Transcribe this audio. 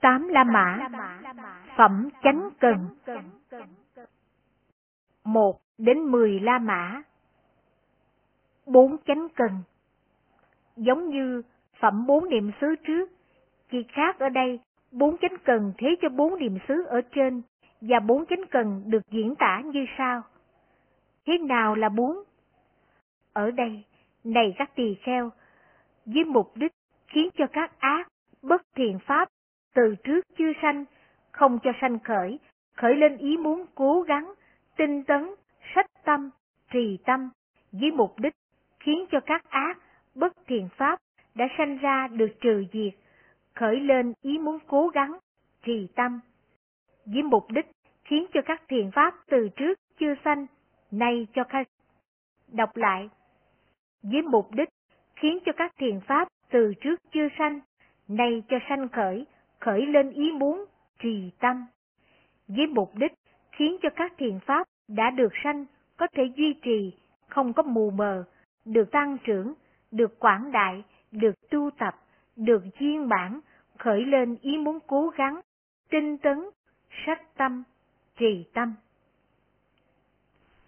Tám La Mã Phẩm chánh cần một đến mười La Mã Bốn chánh cần Giống như phẩm bốn niệm xứ trước, chỉ khác ở đây, bốn chánh cần thế cho bốn niệm xứ ở trên, và bốn chánh cần được diễn tả như sau. Thế nào là bốn? Ở đây, này các tỳ kheo, với mục đích khiến cho các ác, bất thiện pháp từ trước chưa sanh, không cho sanh khởi, khởi lên ý muốn cố gắng, tinh tấn, sách tâm, trì tâm, với mục đích khiến cho các ác, bất thiện pháp đã sanh ra được trừ diệt, khởi lên ý muốn cố gắng, trì tâm, với mục đích khiến cho các thiện pháp từ trước chưa sanh, nay cho khai. Đọc lại, với mục đích khiến cho các thiện pháp từ trước chưa sanh, nay cho sanh khởi, khởi lên ý muốn, trì tâm. Với mục đích khiến cho các thiền pháp đã được sanh có thể duy trì, không có mù mờ, được tăng trưởng, được quảng đại, được tu tập, được viên bản, khởi lên ý muốn cố gắng, tinh tấn, sách tâm, trì tâm.